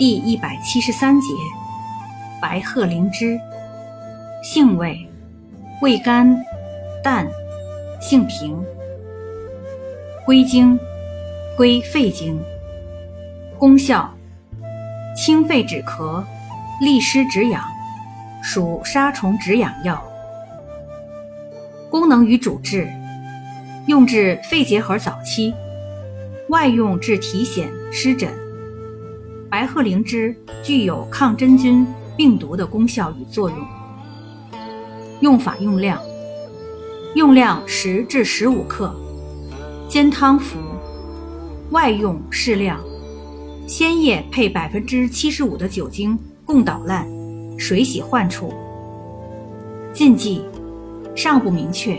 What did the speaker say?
第一百七十三节，白鹤灵芝，性味，味甘淡，性平，归经，归肺经。功效，清肺止咳，利湿止痒，属杀虫止痒药。功能与主治，用治肺结核早期，外用治体癣湿疹。白鹤灵芝具有抗真菌、病毒的功效与作用。用法用量：用量十至十五克，煎汤服。外用适量，鲜叶配百分之七十五的酒精共捣烂，水洗患处。禁忌尚不明确。